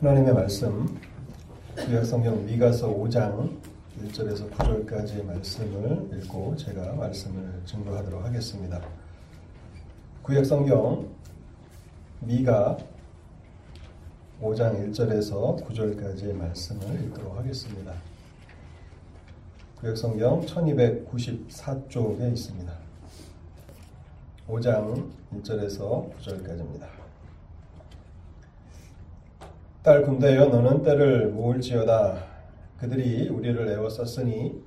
하나님의 말씀 구약 성경 미가서 5장 1절에서 9절까지의 말씀을 읽고 제가 말씀을 증거하도록 하겠습니다. 구약 성경 미가 5장 1절에서 9절까지의 말씀을 읽도록 하겠습니다. 구약 성경 1294쪽에 있습니다. 5장 1절에서 9절까지입니다. 딸 군대여 너는 때를 모을지어다. 그들이 우리를 애워쌌으니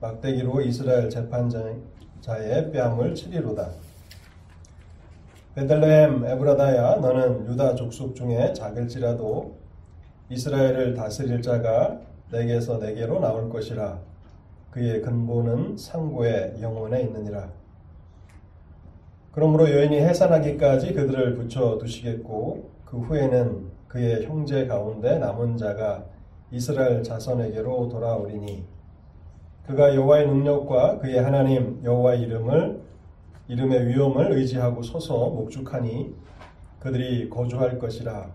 막대기로 이스라엘 재판자의 뺨을 치리로다. 베들레헴 에브라다야 너는 유다 족속 중에 작을지라도 이스라엘을 다스릴 자가 내게서 내게로 나올 것이라. 그의 근본은 상고의 영혼에 있느니라. 그러므로 여인이 해산하기까지 그들을 붙여 두시겠고 그 후에는 그의 형제 가운데 남은 자가 이스라엘 자손에게로 돌아오리니 그가 여호와의 능력과 그의 하나님 여호와의 이름을 이름의 위엄을 의지하고 서서 목축하니 그들이 거주할 것이라.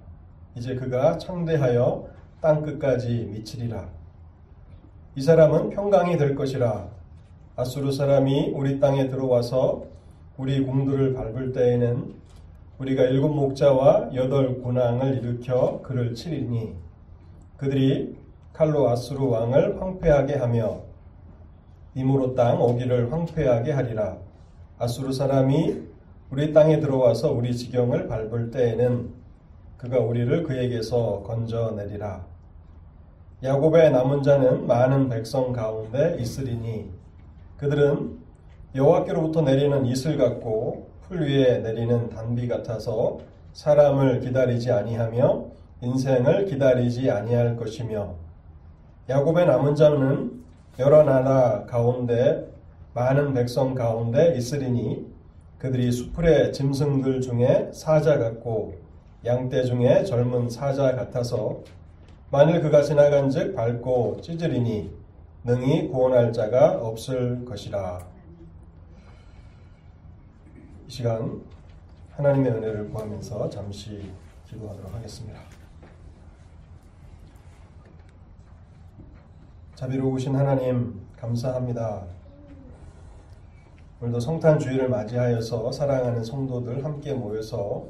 이제 그가 창대하여 땅 끝까지 미치리라. 이 사람은 평강이 될 것이라. 아수르 사람이 우리 땅에 들어와서 우리 궁들을 밟을 때에는 우리가 일곱 목자와 여덟 군왕을 일으켜 그를 치리니 그들이 칼로 아수르 왕을 황폐하게 하며 임으로 땅 오기를 황폐하게 하리라. 아수르 사람이 우리 땅에 들어와서 우리 지경을 밟을 때에는 그가 우리를 그에게서 건져내리라. 야곱의 남은 자는 많은 백성 가운데 있으리니 그들은 여호와께로부터 내리는 이슬 같고 풀 위에 내리는 단비 같아서 사람을 기다리지 아니하며 인생을 기다리지 아니할 것이며 야곱의 남은 자는 여러 나라 가운데 많은 백성 가운데 있으리니 그들이 수풀의 짐승들 중에 사자 같고 양떼 중에 젊은 사자 같아서 만일 그가 지나간즉 밟고 찢으리니 능히 구원할 자가 없을 것이라. 시간 하나님의 은혜를 구하면서 잠시 기도하도록 하겠습니다. 자비로우신 하나님 감사합니다. 오늘도 성탄 주일을 맞이하여서 사랑하는 성도들 함께 모여서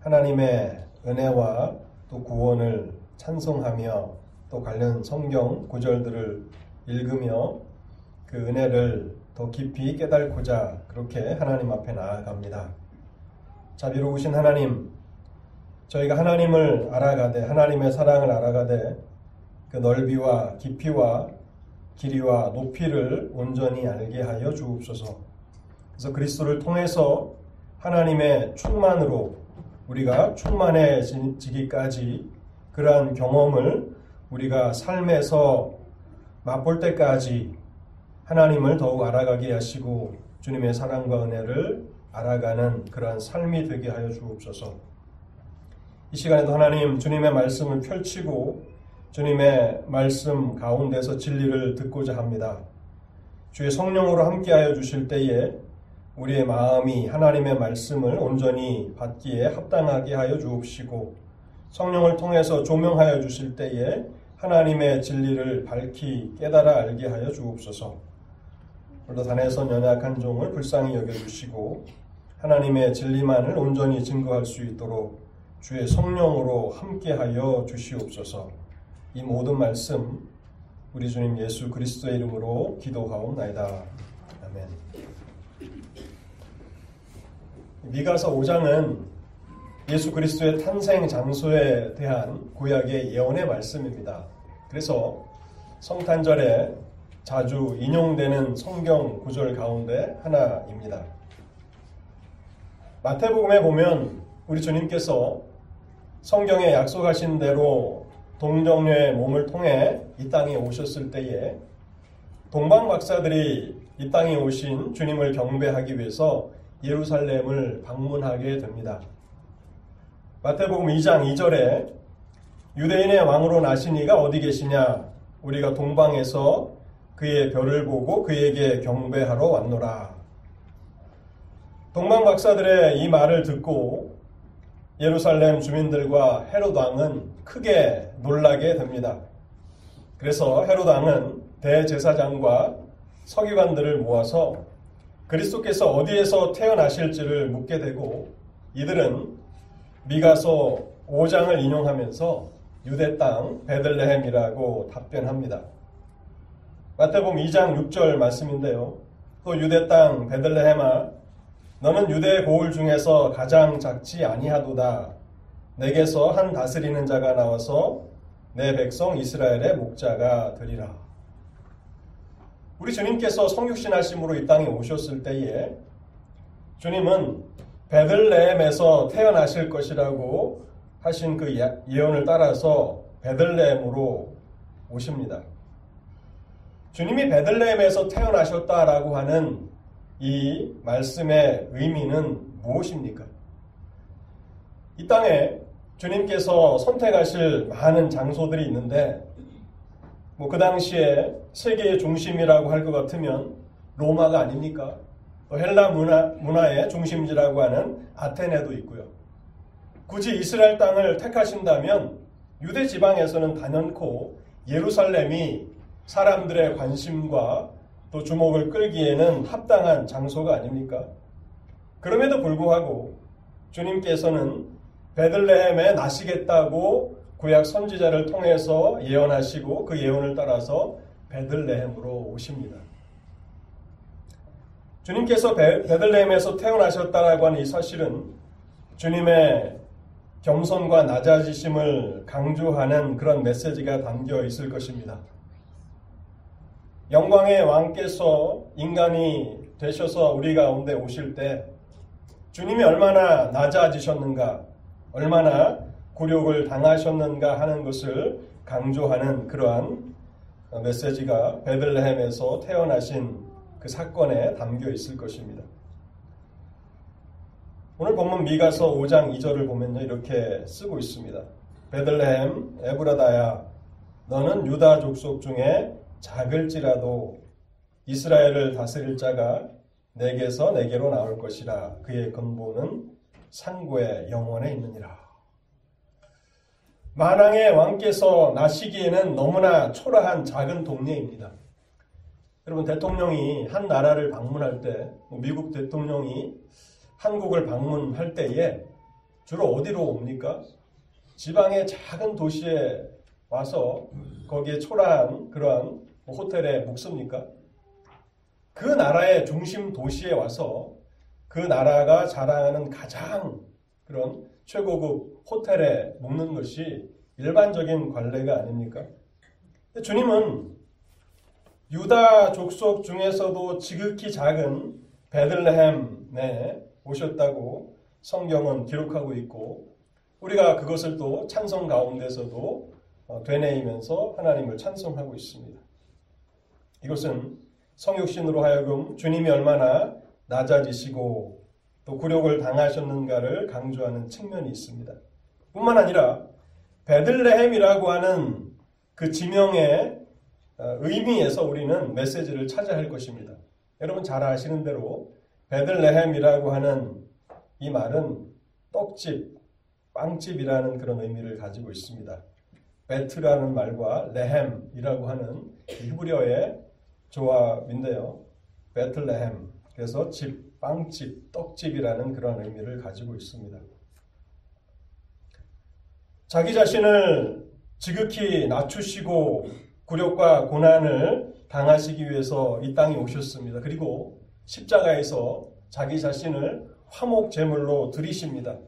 하나님의 은혜와 또 구원을 찬송하며 또 관련 성경 구절들을 읽으며 그 은혜를 더 깊이 깨달고자 그렇게 하나님 앞에 나아갑니다. 자비로우신 하나님, 저희가 하나님을 알아가되 하나님의 사랑을 알아가되 그 넓이와 깊이와 길이와 높이를 온전히 알게 하여 주옵소서. 그래서 그리스도를 통해서 하나님의 충만으로 우리가 충만해지기까지 그러한 경험을 우리가 삶에서 맛볼 때까지 하나님을 더욱 알아가게 하시고 주님의 사랑과 은혜를 알아가는 그러한 삶이 되게 하여 주옵소서. 이 시간에도 하나님 주님의 말씀을 펼치고 주님의 말씀 가운데서 진리를 듣고자 합니다. 주의 성령으로 함께하여 주실 때에 우리의 마음이 하나님의 말씀을 온전히 받기에 합당하게 하여 주옵시고 성령을 통해서 조명하여 주실 때에 하나님의 진리를 밝히 깨달아 알게 하여 주옵소서. 오늘도 단에서 연약한 종을 불쌍히 여겨주시고 하나님의 진리만을 온전히 증거할 수 있도록 주의 성령으로 함께하여 주시옵소서. 이 모든 말씀 우리 주님 예수 그리스도의 이름으로 기도하옵나이다. 아멘. 미가서 5장은 예수 그리스도의 탄생 장소에 대한 구약의 예언의 말씀입니다. 그래서 성탄절에 자주 인용되는 성경 구절 가운데 하나입니다. 마태복음에 보면 우리 주님께서 성경에 약속하신 대로 동정녀의 몸을 통해 이 땅에 오셨을 때에 동방 박사들이 이 땅에 오신 주님을 경배하기 위해서 예루살렘을 방문하게 됩니다. 마태복음 2장 2절에 유대인의 왕으로 나신 이가 어디 계시냐? 우리가 동방에서 그의 별을 보고 그에게 경배하러 왔노라. 동방 박사들의 이 말을 듣고 예루살렘 주민들과 헤롯 왕은 크게 놀라게 됩니다. 그래서 헤롯 왕은 대제사장과 서기관들을 모아서 그리스도께서 어디에서 태어나실지를 묻게 되고 이들은 미가서 5장을 인용하면서 유대 땅 베들레헴이라고 답변합니다. 마태복음 2장 6절 말씀인데요. 또 유대 땅 베들레헴아 너는 유대 고을 중에서 가장 작지 아니하도다. 내게서 한 다스리는 자가 나와서 내 백성 이스라엘의 목자가 되리라. 우리 주님께서 성육신 하심으로 이 땅에 오셨을 때에 주님은 베들레헴에서 태어나실 것이라고 하신 그 예, 예언을 따라서 베들레헴으로 오십니다. 주님이 베들레헴에서 태어나셨다라고 하는 이 말씀의 의미는 무엇입니까? 이 땅에 주님께서 선택하실 많은 장소들이 있는데 뭐 그 당시에 세계의 중심이라고 할 것 같으면 로마가 아닙니까? 또 헬라 문화, 문화의 중심지라고 하는 아테네도 있고요. 굳이 이스라엘 땅을 택하신다면 유대 지방에서는 단연코 예루살렘이 사람들의 관심과 또 주목을 끌기에는 합당한 장소가 아닙니까? 그럼에도 불구하고 주님께서는 베들레헴에 나시겠다고 구약 선지자를 통해서 예언하시고 그 예언을 따라서 베들레헴으로 오십니다. 주님께서 베, 베들레헴에서 태어나셨다라고 하는 이 사실은 주님의 겸손과 낮아지심을 강조하는 그런 메시지가 담겨 있을 것입니다. 영광의 왕께서 인간이 되셔서 우리 가운데 오실 때 주님이 얼마나 낮아지셨는가, 얼마나 굴욕을 당하셨는가 하는 것을 강조하는 그러한 메시지가 베들레헴에서 태어나신 그 사건에 담겨 있을 것입니다. 오늘 본문 미가서 5장 2절을 보면요 이렇게 쓰고 있습니다. 베들레헴 에브라다야 너는 유다 족속 중에 작을지라도 이스라엘을 다스릴 자가 내게서 내게로 나올 것이라 그의 근본은 상고의 영원에 있느니라. 만왕의 왕께서 나시기에는 너무나 초라한 작은 동네입니다. 여러분 대통령이 한 나라를 방문할 때뭐 미국 대통령이 한국을 방문할 때에 주로 어디로 옵니까? 지방의 작은 도시에 와서 거기에 초라한 그러한 호텔에 묵습니까? 그 나라의 중심 도시에 와서 그 나라가 자랑하는 가장 그런 최고급 호텔에 묵는 것이 일반적인 관례가 아닙니까? 주님은 유다 족속 중에서도 지극히 작은 베들레헴에 오셨다고 성경은 기록하고 있고 우리가 그것을 또 찬송 가운데서도 어, 되뇌이면서 하나님을 찬송하고 있습니다. 이것은 성육신으로 하여금 주님이 얼마나 낮아지시고 또 굴욕을 당하셨는가를 강조하는 측면이 있습니다. 뿐만 아니라 베들레헴이라고 하는 그 지명의 어, 의미에서 우리는 메시지를 찾아야 할 것입니다. 여러분 잘 아시는 대로 베들레헴이라고 하는 이 말은 떡집, 빵집이라는 그런 의미를 가지고 있습니다. 베트라는 말과 레헴이라고 하는 히브리어의 조합인데요. 베틀레헴. 그래서 집, 빵집, 떡집이라는 그런 의미를 가지고 있습니다. 자기 자신을 지극히 낮추시고 굴욕과 고난을 당하시기 위해서 이 땅에 오셨습니다. 그리고 십자가에서 자기 자신을 화목 제물로 드리십니다.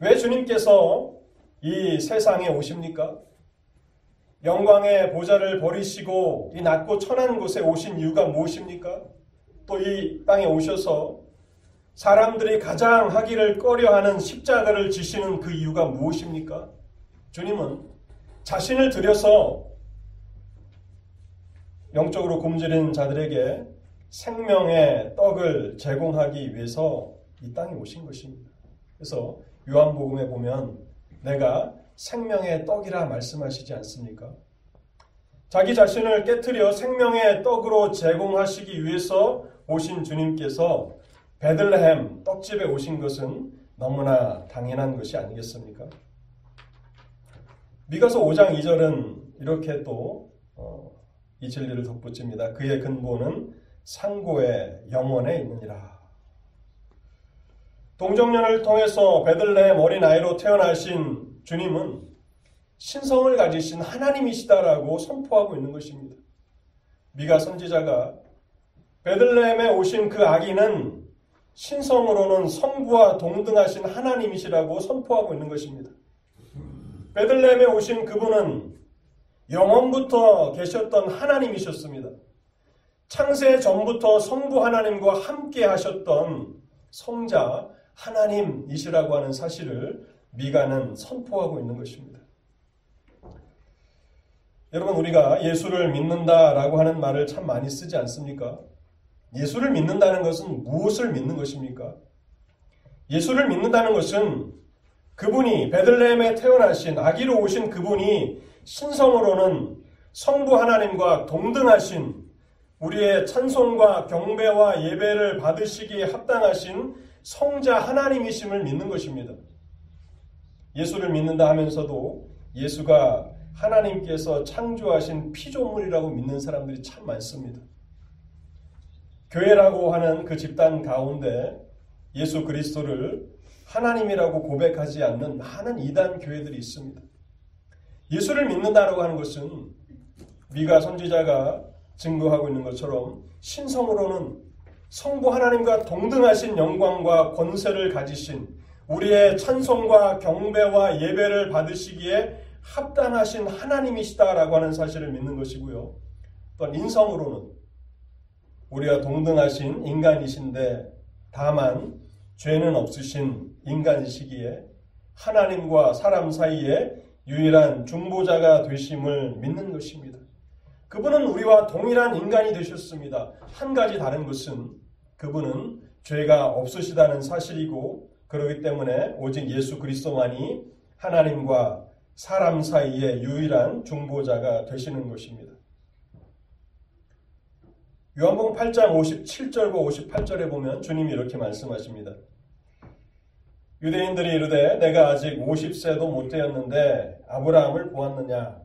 왜 주님께서 이 세상에 오십니까? 영광의 보좌를 버리시고 이 낮고 천한 곳에 오신 이유가 무엇입니까? 또 이 땅에 오셔서 사람들이 가장 하기를 꺼려하는 십자가를 지시는 그 이유가 무엇입니까? 주님은 자신을 들여서 영적으로 굶주린 자들에게 생명의 떡을 제공하기 위해서 이 땅에 오신 것입니다. 그래서 요한복음에 보면 내가 생명의 떡이라 말씀하시지 않습니까? 자기 자신을 깨뜨려 생명의 떡으로 제공하시기 위해서 오신 주님께서 베들레헴 떡집에 오신 것은 너무나 당연한 것이 아니겠습니까? 미가서 5장 2절은 이렇게 또이 어, 진리를 덧붙입니다. 그의 근본은 상고의 영원에 있느니라. 동정년을 통해서 베들레헴 어린아이로 태어나신 주님은 신성을 가지신 하나님이시다라고 선포하고 있는 것입니다. 미가 선지자가 베들레헴에 오신 그 아기는 신성으로는 성부와 동등하신 하나님이시라고 선포하고 있는 것입니다. 베들레헴에 오신 그분은 영원부터 계셨던 하나님이셨습니다. 창세 전부터 성부 하나님과 함께 하셨던 성자 하나님이시라고 하는 사실을 미가는 선포하고 있는 것입니다. 여러분 우리가 예수를 믿는다라고 하는 말을 참 많이 쓰지 않습니까? 예수를 믿는다는 것은 무엇을 믿는 것입니까? 예수를 믿는다는 것은 그분이 베들레헴에 태어나신 아기로 오신 그분이 신성으로는 성부 하나님과 동등하신 우리의 찬송과 경배와 예배를 받으시기에 합당하신 성자 하나님이심을 믿는 것입니다. 예수를 믿는다 하면서도 예수가 하나님께서 창조하신 피조물이라고 믿는 사람들이 참 많습니다. 교회라고 하는 그 집단 가운데 예수 그리스도를 하나님이라고 고백하지 않는 많은 이단 교회들이 있습니다. 예수를 믿는다라고 하는 것은 미가 선지자가 증거하고 있는 것처럼 신성으로는 성부 하나님과 동등하신 영광과 권세를 가지신 우리의 찬송과 경배와 예배를 받으시기에 합당하신 하나님이시다라고 하는 사실을 믿는 것이고요. 또 인성으로는 우리와 동등하신 인간이신데 다만 죄는 없으신 인간이시기에 하나님과 사람 사이에 유일한 중보자가 되심을 믿는 것입니다. 그분은 우리와 동일한 인간이 되셨습니다. 한 가지 다른 것은 그분은 죄가 없으시다는 사실이고 그러기 때문에 오직 예수 그리스도만이 하나님과 사람 사이의 유일한 중보자가 되시는 것입니다. 요한복음 8장 57절과 58절에 보면 주님이 이렇게 말씀하십니다. 유대인들이 이르되 내가 아직 50세도 못 되었는데 아브라함을 보았느냐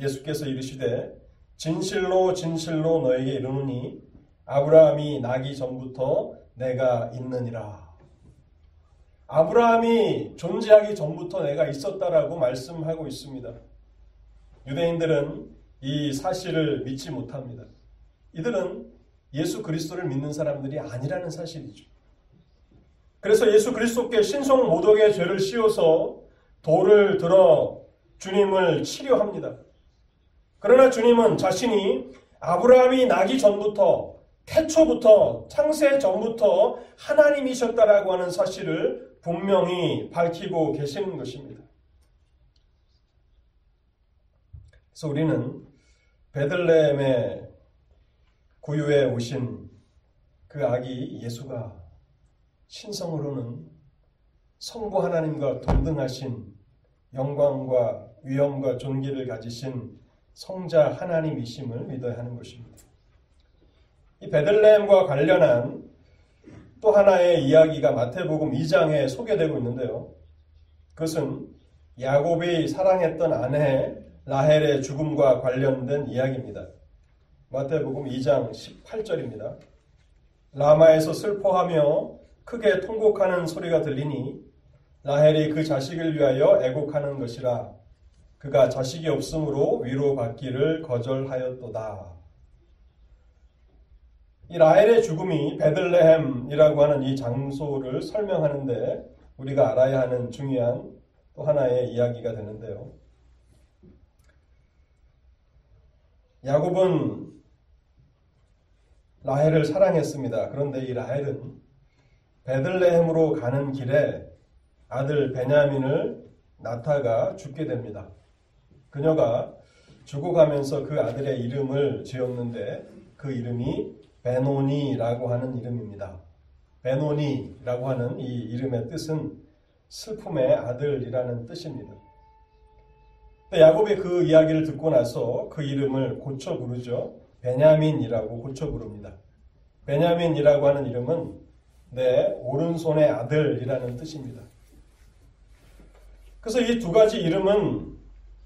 예수께서 이르시되 진실로 진실로 너에게 이르노니 아브라함이 나기 전부터 내가 있느니라. 아브라함이 존재하기 전부터 내가 있었다라고 말씀하고 있습니다. 유대인들은 이 사실을 믿지 못합니다. 이들은 예수 그리스도를 믿는 사람들이 아니라는 사실이죠. 그래서 예수 그리스도께 신성 모독의 죄를 씌워서 돌을 들어 주님을 치료합니다. 그러나 주님은 자신이 아브라함이 나기 전부터 태초부터 창세 전부터 하나님이셨다라고 하는 사실을 분명히 밝히고 계시는 것입니다. 그래서 우리는 베들레헴의 구유에 오신 그 아기 예수가 신성으로는 성부 하나님과 동등하신 영광과 위엄과 존귀를 가지신 성자 하나님이심을 믿어야 하는 것입니다. 이 베들레헴과 관련한 또 하나의 이야기가 마태복음 2장에 소개되고 있는데요. 그것은 야곱이 사랑했던 아내 라헬의 죽음과 관련된 이야기입니다. 마태복음 2장 18절입니다. 라마에서 슬퍼하며 크게 통곡하는 소리가 들리니 라헬이 그 자식을 위하여 애곡하는 것이라 그가 자식이 없으므로 위로받기를 거절하였도다. 이 라헬의 죽음이 베들레헴이라고 하는 이 장소를 설명하는데 우리가 알아야 하는 중요한 또 하나의 이야기가 되는데요. 야곱은 라헬을 사랑했습니다. 그런데 이 라헬은 베들레헴으로 가는 길에 아들 베냐민을 낳다가 죽게 됩니다. 그녀가 죽어가면서 그 아들의 이름을 지었는데 그 이름이 베노니라고 하는 이름입니다. 베노니라고 하는 이 이름의 뜻은 슬픔의 아들이라는 뜻입니다. 야곱이 그 이야기를 듣고 나서 그 이름을 고쳐 부르죠. 베냐민이라고 고쳐 부릅니다. 베냐민이라고 하는 이름은 내 오른손의 아들이라는 뜻입니다. 그래서 이 두 가지 이름은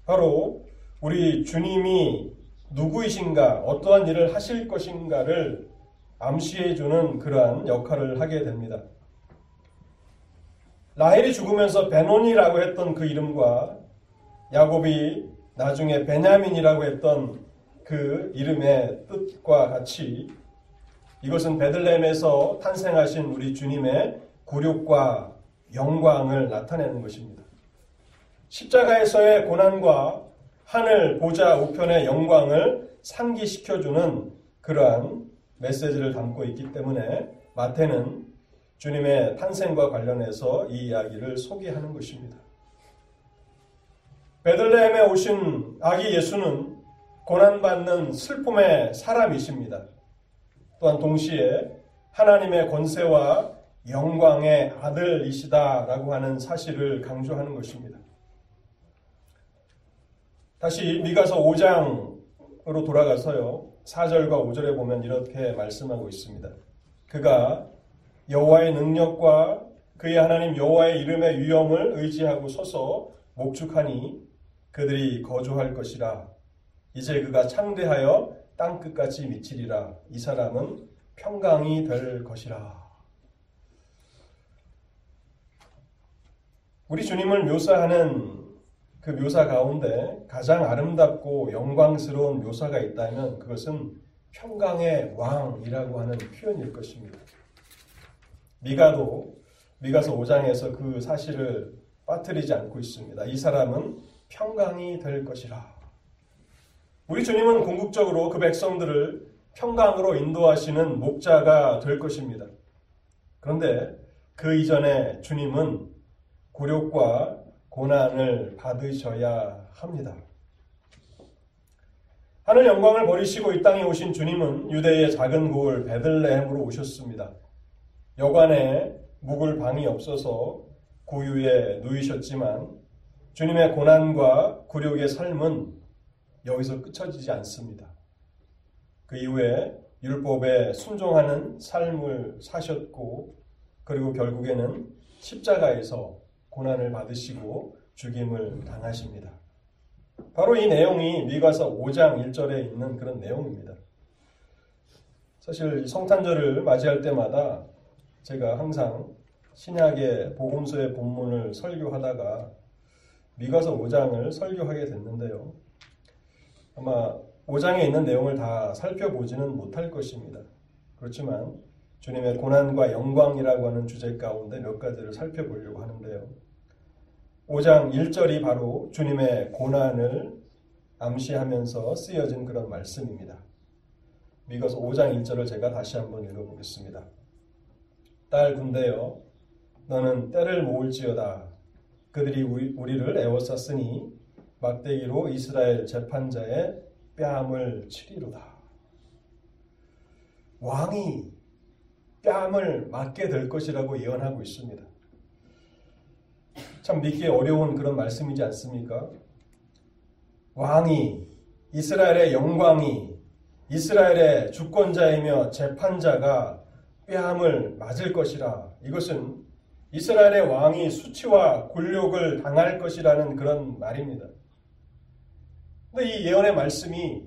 바로 우리 주님이 누구이신가, 어떠한 일을 하실 것인가를 암시해 주는 그러한 역할을 하게 됩니다. 라헬이 죽으면서 베논이라고 했던 그 이름과 야곱이 나중에 베냐민이라고 했던 그 이름의 뜻과 같이 이것은 베들레헴에서 탄생하신 우리 주님의 굴욕과 영광을 나타내는 것입니다. 십자가에서의 고난과 하늘 보좌 우편의 영광을 상기시켜주는 그러한 메시지를 담고 있기 때문에 마태는 주님의 탄생과 관련해서 이 이야기를 소개하는 것입니다. 베들레헴에 오신 아기 예수는 고난받는 슬픔의 사람이십니다. 또한 동시에 하나님의 권세와 영광의 아들이시다라고 하는 사실을 강조하는 것입니다. 다시 미가서 5장으로 돌아가서요. 4절과 5절에 보면 이렇게 말씀하고 있습니다. 그가 여호와의 능력과 그의 하나님 여호와의 이름의 위엄을 의지하고 서서 목축하니 그들이 거주할 것이라. 이제 그가 창대하여 땅 끝까지 미치리라. 이 사람은 평강이 될 것이라. 우리 주님을 묘사하는 그 묘사 가운데 가장 아름답고 영광스러운 묘사가 있다면 그것은 평강의 왕이라고 하는 표현일 것입니다. 미가도 미가서 5장에서 그 사실을 빠뜨리지 않고 있습니다. 이 사람은 평강이 될 것이라. 우리 주님은 궁극적으로 그 백성들을 평강으로 인도하시는 목자가 될 것입니다. 그런데 그 이전에 주님은 굴욕과 고난을 받으셔야 합니다. 하늘 영광을 버리시고 이 땅에 오신 주님은 유대의 작은 고을 베들레헴으로 오셨습니다. 여관에 묵을 방이 없어서 고유에 누이셨지만 주님의 고난과 굴욕의 삶은 여기서 끝쳐지지 않습니다. 그 이후에 율법에 순종하는 삶을 사셨고 그리고 결국에는 십자가에서 고난을 받으시고 죽임을 당하십니다. 바로 이 내용이 미가서 5장 1절에 있는 그런 내용입니다. 사실 성탄절을 맞이할 때마다 제가 항상 신약의 복음서의 본문을 설교하다가 미가서 5장을 설교하게 됐는데요. 아마 5장에 있는 내용을 다 살펴보지는 못할 것입니다. 그렇지만 주님의 고난과 영광이라고 하는 주제 가운데 몇 가지를 살펴보려고 하는데요. 5장 1절이 바로 주님의 고난을 암시하면서 쓰여진 그런 말씀입니다. 미가서 5장 1절을 제가 다시 한번 읽어보겠습니다. 딸 군대여 너는 때를 모을지어다 그들이 우리 를 애워쌌으니 막대기로 이스라엘 재판자의 뺨을 치리로다. 왕이 뺨을 맞게 될 것이라고 예언하고 있습니다. 참 믿기 어려운 그런 말씀이지 않습니까? 왕이 이스라엘의 영광이 이스라엘의 주권자이며 재판자가 뺨을 맞을 것이라. 이것은 이스라엘의 왕이 수치와 굴욕을 당할 것이라는 그런 말입니다. 근데 이 예언의 말씀이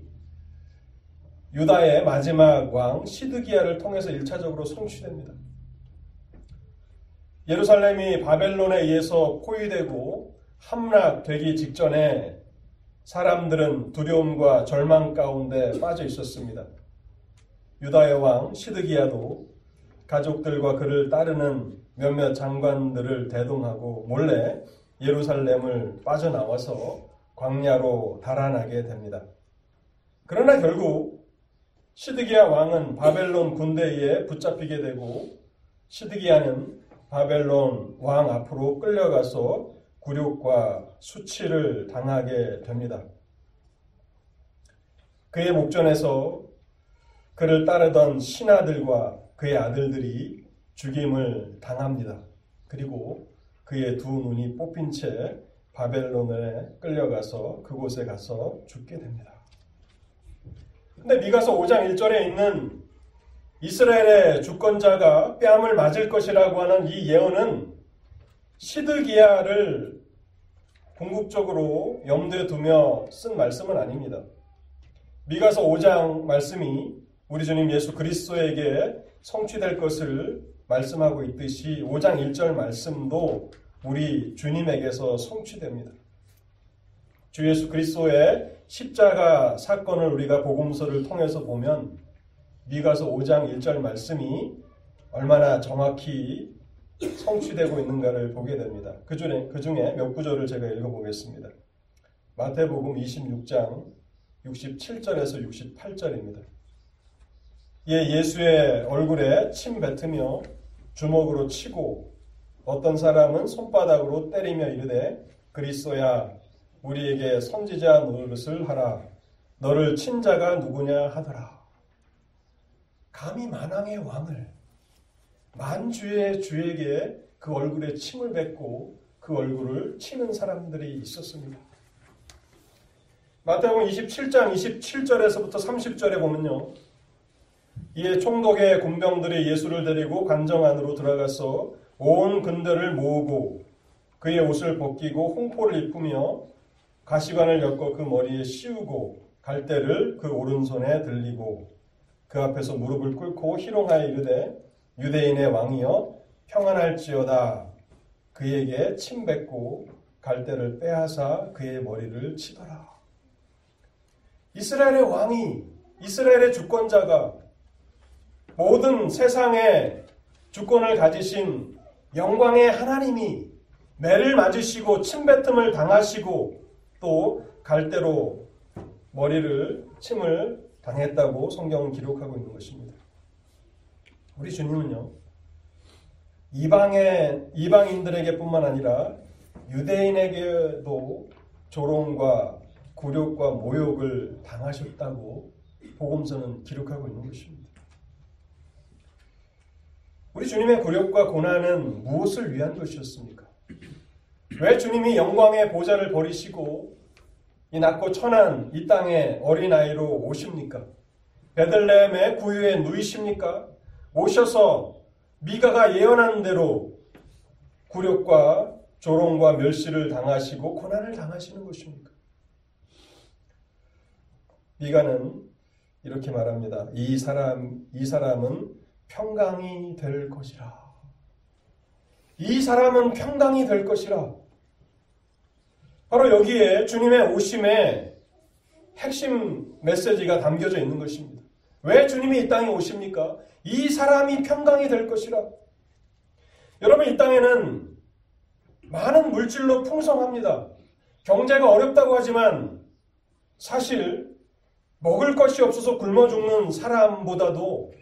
유다의 마지막 왕 시드기야를 통해서 1차적으로 성취됩니다. 예루살렘이 바벨론에 의해서 포위되고 함락되기 직전에 사람들은 두려움과 절망 가운데 빠져 있었습니다. 유다의 왕 시드기야도 가족들과 그를 따르는 몇몇 장관들을 대동하고 몰래 예루살렘을 빠져나와서 광야로 달아나게 됩니다. 그러나 결국 시드기야 왕은 바벨론 군대에 붙잡히게 되고 시드기야는 바벨론 왕 앞으로 끌려가서 굴욕과 수치를 당하게 됩니다. 그의 목전에서 그를 따르던 신하들과 그의 아들들이 죽임을 당합니다. 그리고 그의 두 눈이 뽑힌 채 바벨론에 끌려가서 그곳에 가서 죽게 됩니다. 근데 미가서 5장 1절에 있는 이스라엘의 주권자가 뺨을 맞을 것이라고 하는 이 예언은 시드기야를 궁극적으로 염두에 두며 쓴 말씀은 아닙니다. 미가서 5장 말씀이 우리 주님 예수 그리스도에게 성취될 것을 말씀하고 있듯이 5장 1절 말씀도 우리 주님에게서 성취됩니다. 주 예수 그리스도의 십자가 사건을 우리가 복음서를 통해서 보면 미가서 5장 1절 말씀이 얼마나 정확히 성취되고 있는가를 보게 됩니다. 그 중에, 그 중에 몇 구절을 제가 읽어보겠습니다. 마태복음 26장 67절에서 68절입니다. 예, 예수의 얼굴에 침 뱉으며 주먹으로 치고 어떤 사람은 손바닥으로 때리며 이르되 그리스도야 우리에게 선지자 노릇을 하라 너를 친 자가 누구냐 하더라. 감히 만왕의 왕을 만주의 주에게 그 얼굴에 침을 뱉고 그 얼굴을 치는 사람들이 있었습니다. 마태복음 27장 27절에서부터 30절에 보면요. 이에 총독의 군병들이 예수를 데리고 관정 안으로 들어가서 온 근대를 모으고 그의 옷을 벗기고 홍포를 입으며 가시관을 엮어 그 머리에 씌우고 갈대를 그 오른손에 들리고 그 앞에서 무릎을 꿇고 희롱하여 이르되 유대인의 왕이여 평안할지어다 그에게 침 뱉고 갈대를 빼앗아 그의 머리를 치더라. 이스라엘의 왕이 이스라엘의 주권자가 모든 세상의 주권을 가지신 영광의 하나님이 매를 맞으시고 침뱉음을 당하시고 또 갈대로 머리를 침을 당했다고 성경은 기록하고 있는 것입니다. 우리 주님은요. 이방의 이방인들에게뿐만 아니라 유대인에게도 조롱과 굴욕과 모욕을 당하셨다고 복음서는 기록하고 있는 것입니다. 우리 주님의 굴욕과 고난은 무엇을 위한 것이었습니까? 왜 주님이 영광의 보좌를 버리시고 이 낮고 천한 이 땅에 어린아이로 오십니까? 베들레헴의 구유에 누이십니까? 오셔서 미가가 예언한 대로 굴욕과 조롱과 멸시를 당하시고 고난을 당하시는 것입니까? 미가는 이렇게 말합니다. 이 사람 이 사람은 평강이 될 것이라. 이 사람은 평강이 될 것이라. 바로 여기에 주님의 오심의 핵심 메시지가 담겨져 있는 것입니다. 왜 주님이 이 땅에 오십니까? 이 사람이 평강이 될 것이라. 여러분, 이 땅에는 많은 물질로 풍성합니다. 경제가 어렵다고 하지만 사실 먹을 것이 없어서 굶어 죽는 사람보다도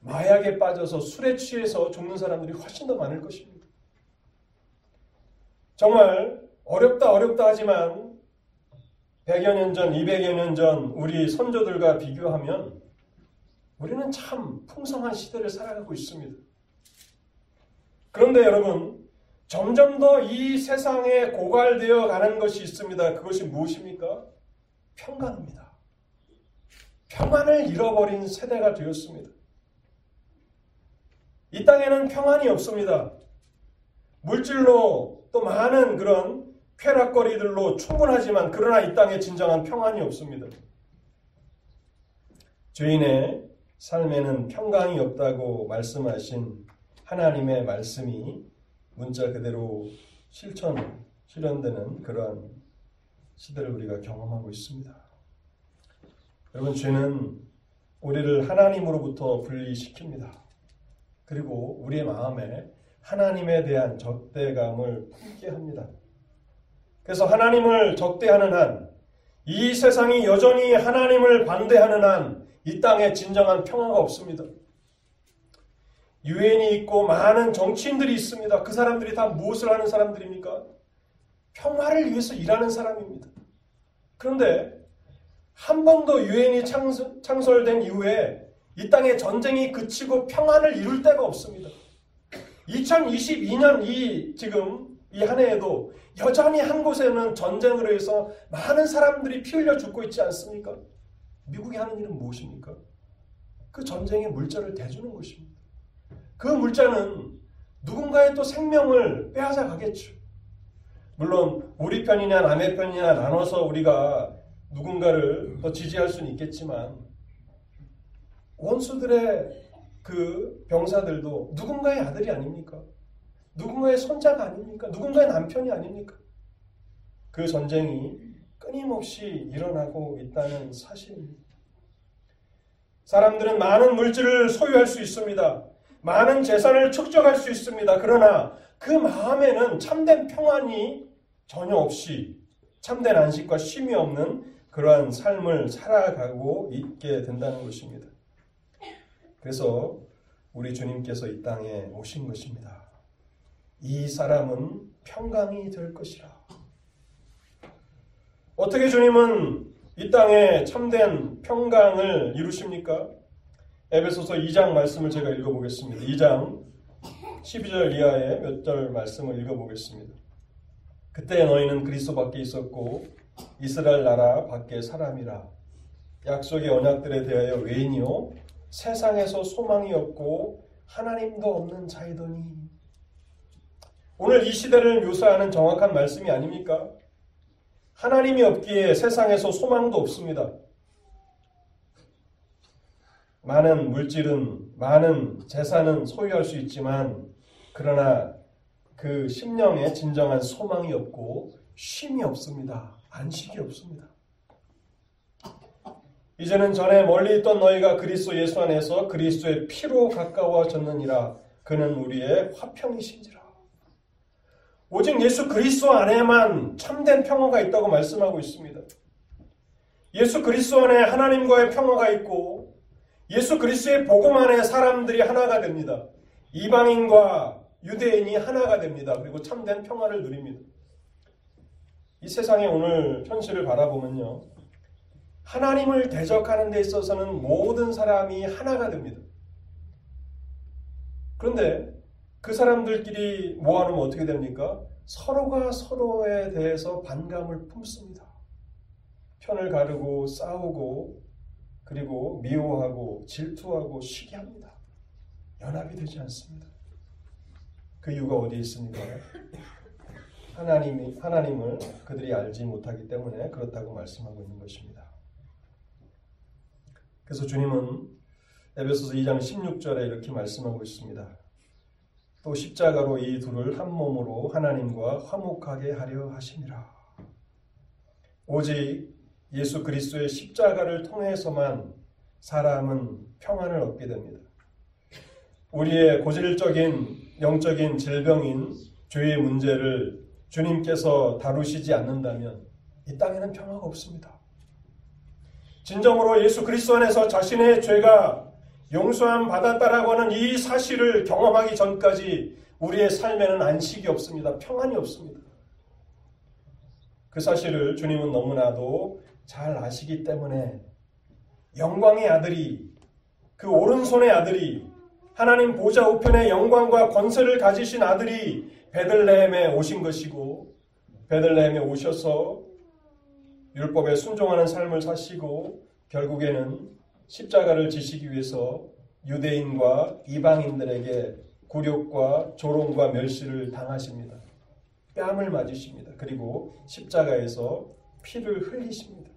마약에 빠져서 술에 취해서 죽는 사람들이 훨씬 더 많을 것입니다. 정말 어렵다 어렵다 하지만 100여 년 전, 200여 년 전 우리 선조들과 비교하면 우리는 참 풍성한 시대를 살아가고 있습니다. 그런데 여러분, 점점 더 이 세상에 고갈되어 가는 것이 있습니다. 그것이 무엇입니까? 평강입니다. 평안을 잃어버린 세대가 되었습니다. 이 땅에는 평안이 없습니다. 물질로 또 많은 그런 쾌락거리들로 충분하지만 그러나 이 땅에 진정한 평안이 없습니다. 죄인의 삶에는 평강이 없다고 말씀하신 하나님의 말씀이 문자 그대로 실천, 실현되는 그러한 시대를 우리가 경험하고 있습니다. 여러분, 죄는 우리를 하나님으로부터 분리시킵니다. 그리고 우리의 마음에 하나님에 대한 적대감을 품게 합니다. 그래서 하나님을 적대하는 한, 이 세상이 여전히 하나님을 반대하는 한, 이 땅에 진정한 평화가 없습니다. 유엔이 있고 많은 정치인들이 있습니다. 그 사람들이 다 무엇을 하는 사람들입니까? 평화를 위해서 일하는 사람입니다. 그런데 한 번도 유엔이 창설된 이후에 이 땅에 전쟁이 그치고 평안을 이룰 데가 없습니다. 2022년 이 지금 이 한 해에도 여전히 한 곳에는 전쟁으로 해서 많은 사람들이 피 흘려 죽고 있지 않습니까? 미국이 하는 일은 무엇입니까? 그 전쟁의 물자를 대주는 것입니다. 그 물자는 누군가의 또 생명을 빼앗아 가겠죠. 물론 우리 편이냐 남의 편이냐 나눠서 우리가 누군가를 더 지지할 수는 있겠지만 원수들의 그 병사들도 누군가의 아들이 아닙니까? 누군가의 손자가 아닙니까? 누군가의 남편이 아닙니까? 그 전쟁이 끊임없이 일어나고 있다는 사실입니다. 사람들은 많은 물질을 소유할 수 있습니다. 많은 재산을 축적할 수 있습니다. 그러나 그 마음에는 참된 평안이 전혀 없이 참된 안식과 쉼이 없는 그러한 삶을 살아가고 있게 된다는 것입니다. 그래서 우리 주님께서 이 땅에 오신 것입니다. 이 사람은 평강이 될 것이라. 어떻게 주님은 이 땅에 참된 평강을 이루십니까? 에베소서 2장 말씀을 제가 읽어보겠습니다. 2장 12절 이하의 몇 절 말씀을 읽어보겠습니다. 그때 너희는 그리스도 밖에 있었고 이스라엘 나라 밖에 사람이라 약속의 언약들에 대하여 외인이요 세상에서 소망이 없고 하나님도 없는 자이더니 오늘 이 시대를 묘사하는 정확한 말씀이 아닙니까? 하나님이 없기에 세상에서 소망도 없습니다. 많은 물질은, 많은 재산은 소유할 수 있지만, 그러나 그 심령에 진정한 소망이 없고, 쉼이 없습니다. 안식이 없습니다. 이제는 전에 멀리 있던 너희가 그리스도 예수 안에서 그리스도의 피로 가까워졌느니라. 그는 우리의 화평이신지라. 오직 예수 그리스도 안에만 참된 평화가 있다고 말씀하고 있습니다. 예수 그리스도 안에 하나님과의 평화가 있고 예수 그리스도의 복음 안에 사람들이 하나가 됩니다. 이방인과 유대인이 하나가 됩니다. 그리고 참된 평화를 누립니다. 이 세상의 오늘 현실을 바라보면요. 하나님을 대적하는 데 있어서는 모든 사람이 하나가 됩니다. 그런데 그 사람들끼리 모아놓으면 어떻게 됩니까? 서로가 서로에 대해서 반감을 품습니다. 편을 가르고 싸우고 그리고 미워하고 질투하고 시기합니다. 연합이 되지 않습니다. 그 이유가 어디에 있습니까? 하나님이 하나님을 그들이 알지 못하기 때문에 그렇다고 말씀하고 있는 것입니다. 그래서 주님은 에베소서 2장 16절에 이렇게 말씀하고 있습니다. 또 십자가로 이 둘을 한 몸으로 하나님과 화목하게 하려 하심이라. 오직 예수 그리스도의 십자가를 통해서만 사람은 평안을 얻게 됩니다. 우리의 고질적인 영적인 질병인 죄의 문제를 주님께서 다루시지 않는다면 이 땅에는 평화가 없습니다. 진정으로 예수 그리스도 안에서 자신의 죄가 용서함 받았다라고 하는 이 사실을 경험하기 전까지 우리의 삶에는 안식이 없습니다. 평안이 없습니다. 그 사실을 주님은 너무나도 잘 아시기 때문에 영광의 아들이 그 오른손의 아들이 하나님 보좌 우편의 영광과 권세를 가지신 아들이 베들레헴에 오신 것이고 베들레헴에 오셔서 율법에 순종하는 삶을 사시고 결국에는 십자가를 지시기 위해서 유대인과 이방인들에게 굴욕과 조롱과 멸시를 당하십니다. 뺨을 맞으십니다. 그리고 십자가에서 피를 흘리십니다.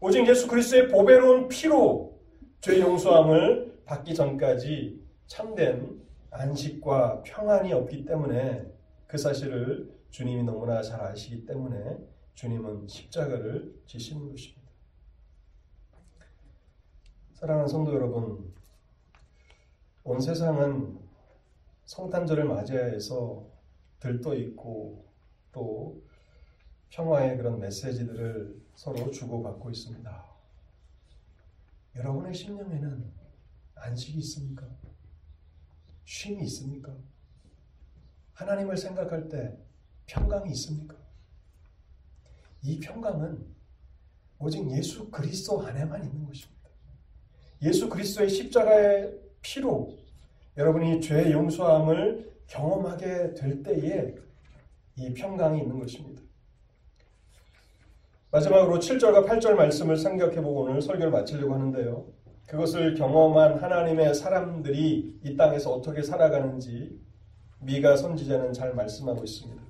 오직 예수 그리스도의 보배로운 피로 죄 용서함을 받기 전까지 참된 안식과 평안이 없기 때문에 그 사실을 주님이 너무나 잘 아시기 때문에 주님은 십자가를 지시는 것입니다. 사랑하는 성도 여러분, 온 세상은 성탄절을 맞이해서 들떠 있고 또 평화의 그런 메시지들을 서로 주고받고 있습니다. 여러분의 심령에는 안식이 있습니까? 쉼이 있습니까? 하나님을 생각할 때 평강이 있습니까? 이 평강은 오직 예수 그리스도 안에만 있는 것입니다. 예수 그리스도의 십자가의 피로 여러분이 죄 용서함을 경험하게 될 때에 이 평강이 있는 것입니다. 마지막으로 7절과 8절 말씀을 생각해보고 오늘 설교를 마치려고 하는데요. 그것을 경험한 하나님의 사람들이 이 땅에서 어떻게 살아가는지 미가 선지자는 잘 말씀하고 있습니다.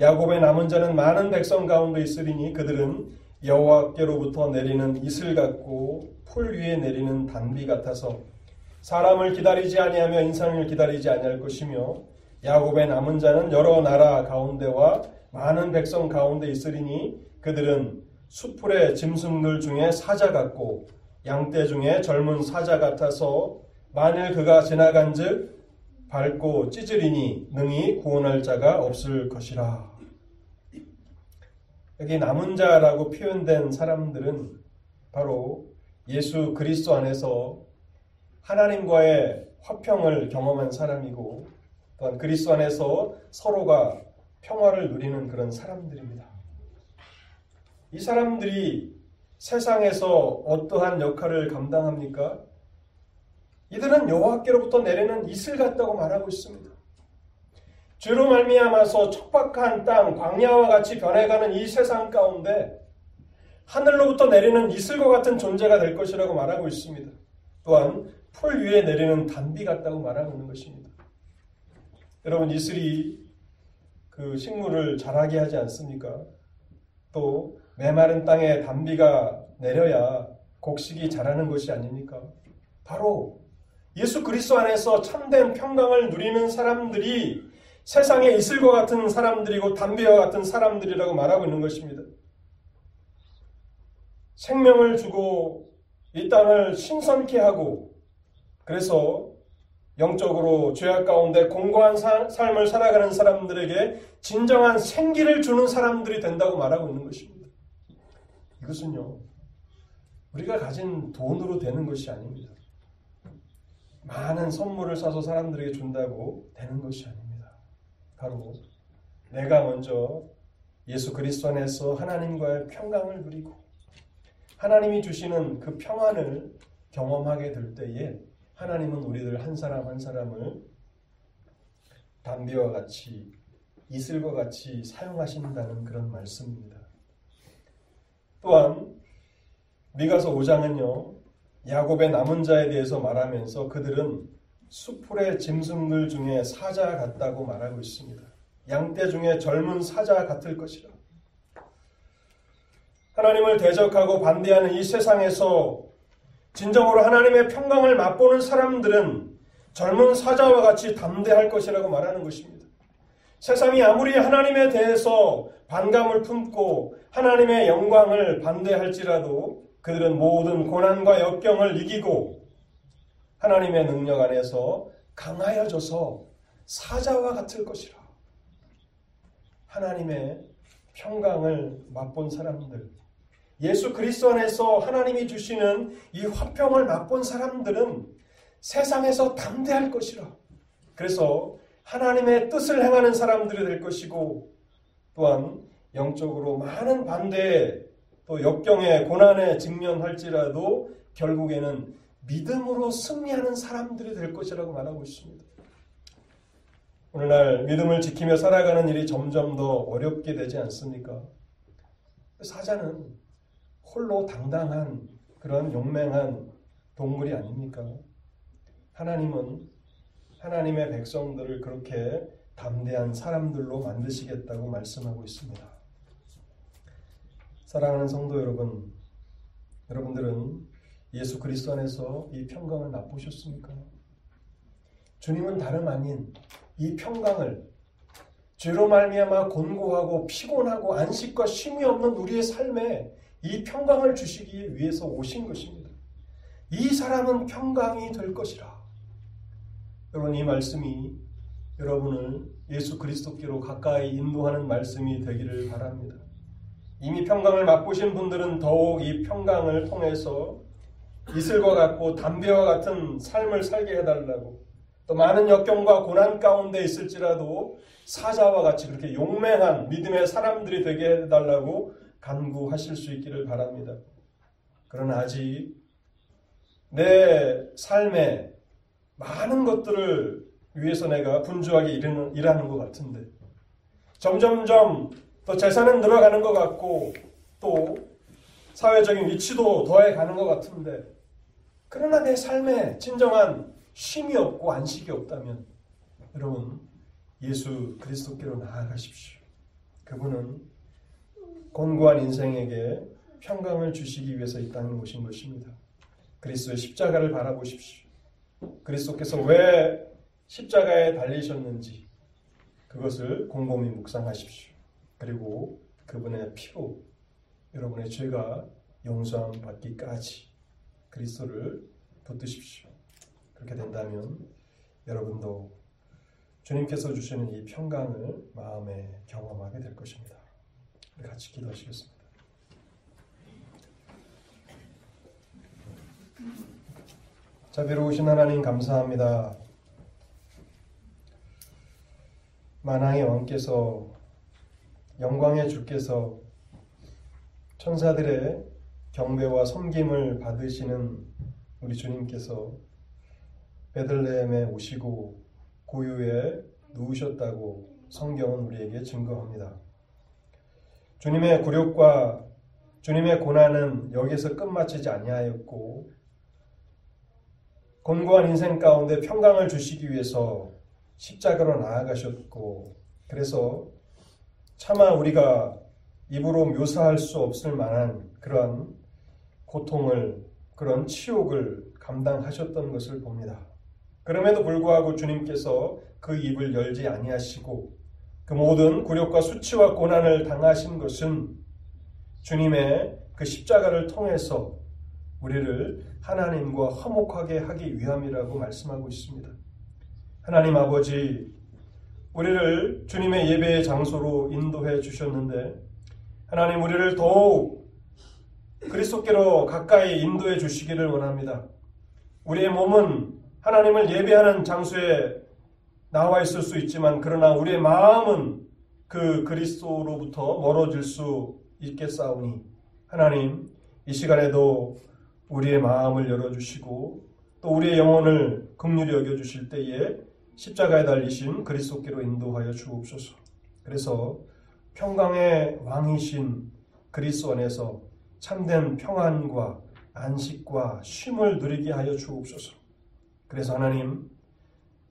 야곱의 남은 자는 많은 백성 가운데 있으리니 그들은 여호와께로부터 내리는 이슬 같고 풀 위에 내리는 단비 같아서 사람을 기다리지 아니하며 인상을 기다리지 아니할 것이며 야곱의 남은 자는 여러 나라 가운데와 많은 백성 가운데 있으리니 그들은 수풀의 짐승들 중에 사자 같고 양떼 중에 젊은 사자 같아서 만일 그가 지나간즉 밟고 찢으리니 능히 구원할 자가 없을 것이라. 여기 남은 자라고 표현된 사람들은 바로 예수 그리스도 안에서 하나님과의 화평을 경험한 사람이고 또한 그리스도 안에서 서로가 평화를 누리는 그런 사람들입니다. 이 사람들이 세상에서 어떠한 역할을 감당합니까? 이들은 여호와께로부터 내리는 이슬 같다고 말하고 있습니다. 죄로 말미암아서 척박한 땅 광야와 같이 변해가는 이 세상 가운데 하늘로부터 내리는 이슬과 같은 존재가 될 것이라고 말하고 있습니다. 또한 풀 위에 내리는 단비 같다고 말하고 있는 것입니다. 여러분 이슬이 그 식물을 자라게 하지 않습니까? 또 메마른 땅에 단비가 내려야 곡식이 자라는 것이 아닙니까? 바로 예수 그리스도 안에서 참된 평강을 누리는 사람들이 세상에 이슬과 같은 사람들이고 담비와 같은 사람들이라고 말하고 있는 것입니다. 생명을 주고 이 땅을 신선케 하고 그래서 영적으로 죄악 가운데 공고한 사, 삶을 살아가는 사람들에게 진정한 생기를 주는 사람들이 된다고 말하고 있는 것입니다. 이것은요, 우리가 가진 돈으로 되는 것이 아닙니다. 많은 선물을 사서 사람들에게 준다고 되는 것이 아닙니다. 바로 내가 먼저 예수 그리스도 안에서 하나님과의 평강을 누리고 하나님이 주시는 그 평안을 경험하게 될 때에 하나님은 우리들 한 사람 한 사람을 담비와 같이 이슬과 같이 사용하신다는 그런 말씀입니다. 또한 미가서 5장은요. 야곱의 남은 자에 대해서 말하면서 그들은 수풀의 짐승들 중에 사자 같다고 말하고 있습니다. 양떼 중에 젊은 사자 같을 것이라. 하나님을 대적하고 반대하는 이 세상에서 진정으로 하나님의 평강을 맛보는 사람들은 젊은 사자와 같이 담대할 것이라고 말하는 것입니다. 세상이 아무리 하나님에 대해서 반감을 품고 하나님의 영광을 반대할지라도 그들은 모든 고난과 역경을 이기고 하나님의 능력 안에서 강하여져서 사자와 같을 것이라. 하나님의 평강을 맛본 사람들, 예수 그리스도 안에서 하나님이 주시는 이 화평을 맛본 사람들은 세상에서 담대할 것이라. 그래서 하나님의 뜻을 행하는 사람들이 될 것이고 또한 영적으로 많은 반대에 또 역경에 고난에 직면할지라도 결국에는 믿음으로 승리하는 사람들이 될 것이라고 말하고 있습니다. 오늘날 믿음을 지키며 살아가는 일이 점점 더 어렵게 되지 않습니까? 사자는 홀로 당당한 그런 용맹한 동물이 아닙니까? 하나님은 하나님의 백성들을 그렇게 담대한 사람들로 만드시겠다고 말씀하고 있습니다. 사랑하는 성도 여러분, 여러분들은 예수 그리스도 안에서 이 평강을 맛보셨습니까? 주님은 다름 아닌 이 평강을 죄로 말미암아 곤고하고 피곤하고 안식과 쉼이 없는 우리의 삶에 이 평강을 주시기 위해서 오신 것입니다. 이 사람은 평강이 될 것이라. 여러분 이 말씀이 여러분을 예수 그리스도께로 가까이 인도하는 말씀이 되기를 바랍니다. 이미 평강을 맛보신 분들은 더욱 이 평강을 통해서 이슬과 같고 담배와 같은 삶을 살게 해달라고 또 많은 역경과 고난 가운데 있을지라도 사자와 같이 그렇게 용맹한 믿음의 사람들이 되게 해달라고 간구하실 수 있기를 바랍니다. 그러나 아직 내 삶에 많은 것들을 위해서 내가 분주하게 일하는, 일하는 것 같은데 점점점 또 재산은 늘어가는 것 같고 또 사회적인 위치도 더해가는 것 같은데 그러나 내 삶에 진정한 쉼이 없고 안식이 없다면 여러분 예수 그리스도께로 나아가십시오. 그분은 곤고한 인생에게 평강을 주시기 위해서 이 땅에 오신 것입니다. 그리스도의 십자가를 바라보십시오. 그리스도께서 왜 십자가에 달리셨는지 그것을 곰곰이 묵상하십시오. 그리고 그분의 피로 여러분의 죄가 용서함 받기까지 그리스도를 붙드십시오. 그렇게 된다면 여러분도 주님께서 주시는 이 평강을 마음에 경험하게 될 것입니다. 같이 기도하시겠습니다. 자비로우신 하나님 감사합니다. 만왕의 왕께서 영광의 주께서 천사들의 경배와 섬김을 받으시는 우리 주님께서 베들레헴에 오시고 고유에 누우셨다고 성경은 우리에게 증거합니다. 주님의 굴욕과 주님의 고난은 여기서 끝마치지 아니하였고 곤고한 인생 가운데 평강을 주시기 위해서 십자가로 나아가셨고 그래서 차마 우리가 입으로 묘사할 수 없을 만한 그러한 고통을 그런 치욕을 감당하셨던 것을 봅니다. 그럼에도 불구하고 주님께서 그 입을 열지 아니하시고 그 모든 굴욕과 수치와 고난을 당하신 것은 주님의 그 십자가를 통해서 우리를 하나님과 화목하게 하기 위함이라고 말씀하고 있습니다. 하나님 아버지, 우리를 주님의 예배의 장소로 인도해 주셨는데, 하나님 우리를 더욱 그리스도께로 가까이 인도해 주시기를 원합니다. 우리의 몸은 하나님을 예배하는 장소에 나와 있을 수 있지만, 그러나 우리의 마음은 그 그리스도로부터 멀어질 수 있겠사오니, 하나님 이 시간에도 우리의 마음을 열어주시고 또 우리의 영혼을 긍휼히 여겨주실 때에 십자가에 달리신 그리스도께로 인도하여 주옵소서. 그래서 평강의 왕이신 그리스도 안에서 참된 평안과 안식과 쉼을 누리게 하여 주옵소서. 그래서 하나님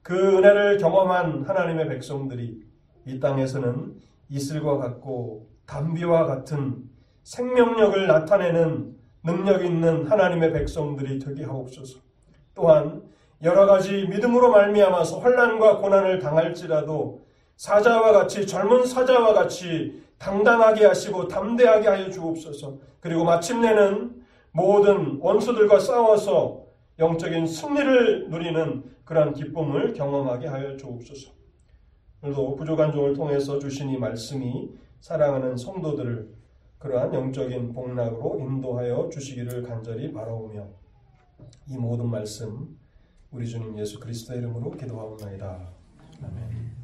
그 은혜를 경험한 하나님의 백성들이 이 땅에서는 이슬과 같고 담비와 같은 생명력을 나타내는 능력 있는 하나님의 백성들이 되게 하옵소서. 또한 여러 가지 믿음으로 말미암아서 환난과 고난을 당할지라도 사자와 같이 젊은 사자와 같이 당당하게 하시고 담대하게 하여 주옵소서. 그리고 마침내는 모든 원수들과 싸워서 영적인 승리를 누리는 그러한 기쁨을 경험하게 하여 주옵소서. 오늘도 부족한 종을 통해서 주신 이 말씀이 사랑하는 성도들을 그러한 영적인 복락으로 인도하여 주시기를 간절히 바라오며 이 모든 말씀 우리 주님 예수 그리스도의 이름으로 기도하옵나이다. 아멘.